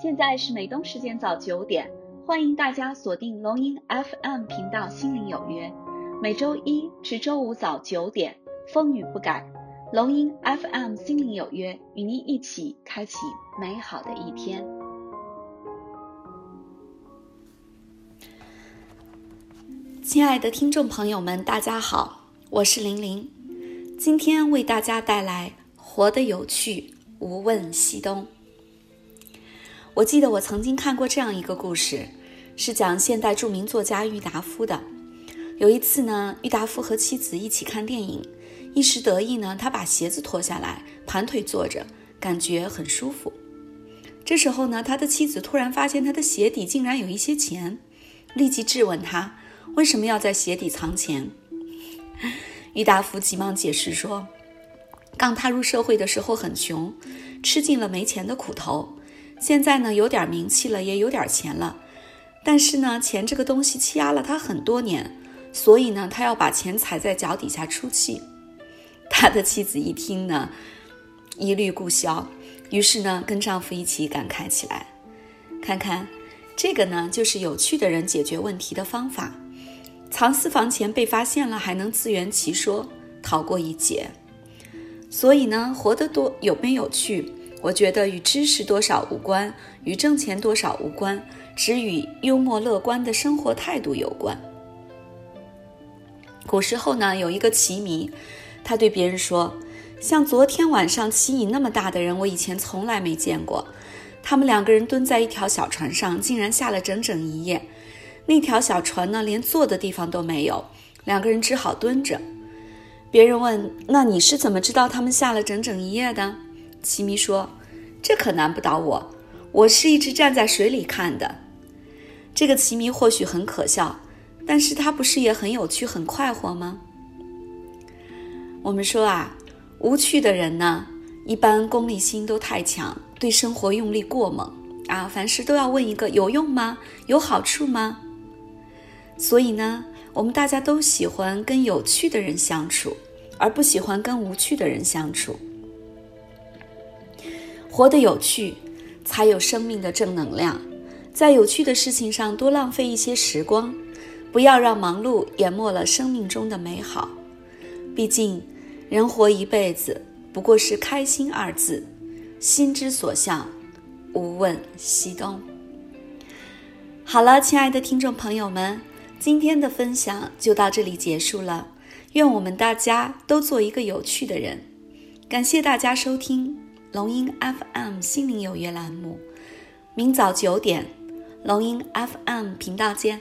现在是美东时间早九点，欢迎大家锁定龙音 FM 频道《心灵有约》，每周一至周五早九点，风雨不改。龙音 FM《心灵有约》与您一起开启美好的一天。亲爱的听众朋友们，大家好，我是玲玲，今天为大家带来《活得有趣，无问西东》。我记得我曾经看过这样一个故事，是讲现代著名作家郁达夫的。有一次呢，郁达夫和妻子一起看电影，一时得意呢，他把鞋子脱下来，盘腿坐着，感觉很舒服。这时候呢，他的妻子突然发现他的鞋底竟然有一些钱，立即质问他为什么要在鞋底藏钱。郁达夫急忙解释说，刚踏入社会的时候很穷，吃尽了没钱的苦头。现在呢，有点名气了，也有点钱了，但是呢，钱这个东西欺压了他很多年，所以呢，他要把钱踩在脚底下出气。他的妻子一听呢，一律顾消，于是呢，跟丈夫一起感慨起来。看看，这个呢，就是有趣的人解决问题的方法。藏私房钱被发现了，还能自圆其说，逃过一劫。所以呢，活得多有没有趣？我觉得与知识多少无关，与挣钱多少无关，只与幽默乐观的生活态度有关。古时候呢，有一个棋迷，他对别人说：“像昨天晚上棋瘾那么大的人，我以前从来没见过。他们两个人蹲在一条小船上，竟然下了整整一夜。那条小船呢，连坐的地方都没有，两个人只好蹲着。”别人问：“那你是怎么知道他们下了整整一夜的？”奇迷说：“这可难不倒我，我是一直站在水里看的。”这个奇迷或许很可笑，但是他不是也很有趣、很快活吗？我们说啊，无趣的人呢，一般功利心都太强，对生活用力过猛啊，凡事都要问一个有用吗？有好处吗？所以呢，我们大家都喜欢跟有趣的人相处，而不喜欢跟无趣的人相处。活得有趣，才有生命的正能量。在有趣的事情上多浪费一些时光，不要让忙碌淹没了生命中的美好。毕竟，人活一辈子不过是开心二字，心之所向，无问西东。好了，亲爱的听众朋友们，今天的分享就到这里结束了。愿我们大家都做一个有趣的人。感谢大家收听。龙音 FM 心灵有约栏目，明早九点，龙音 FM 频道见。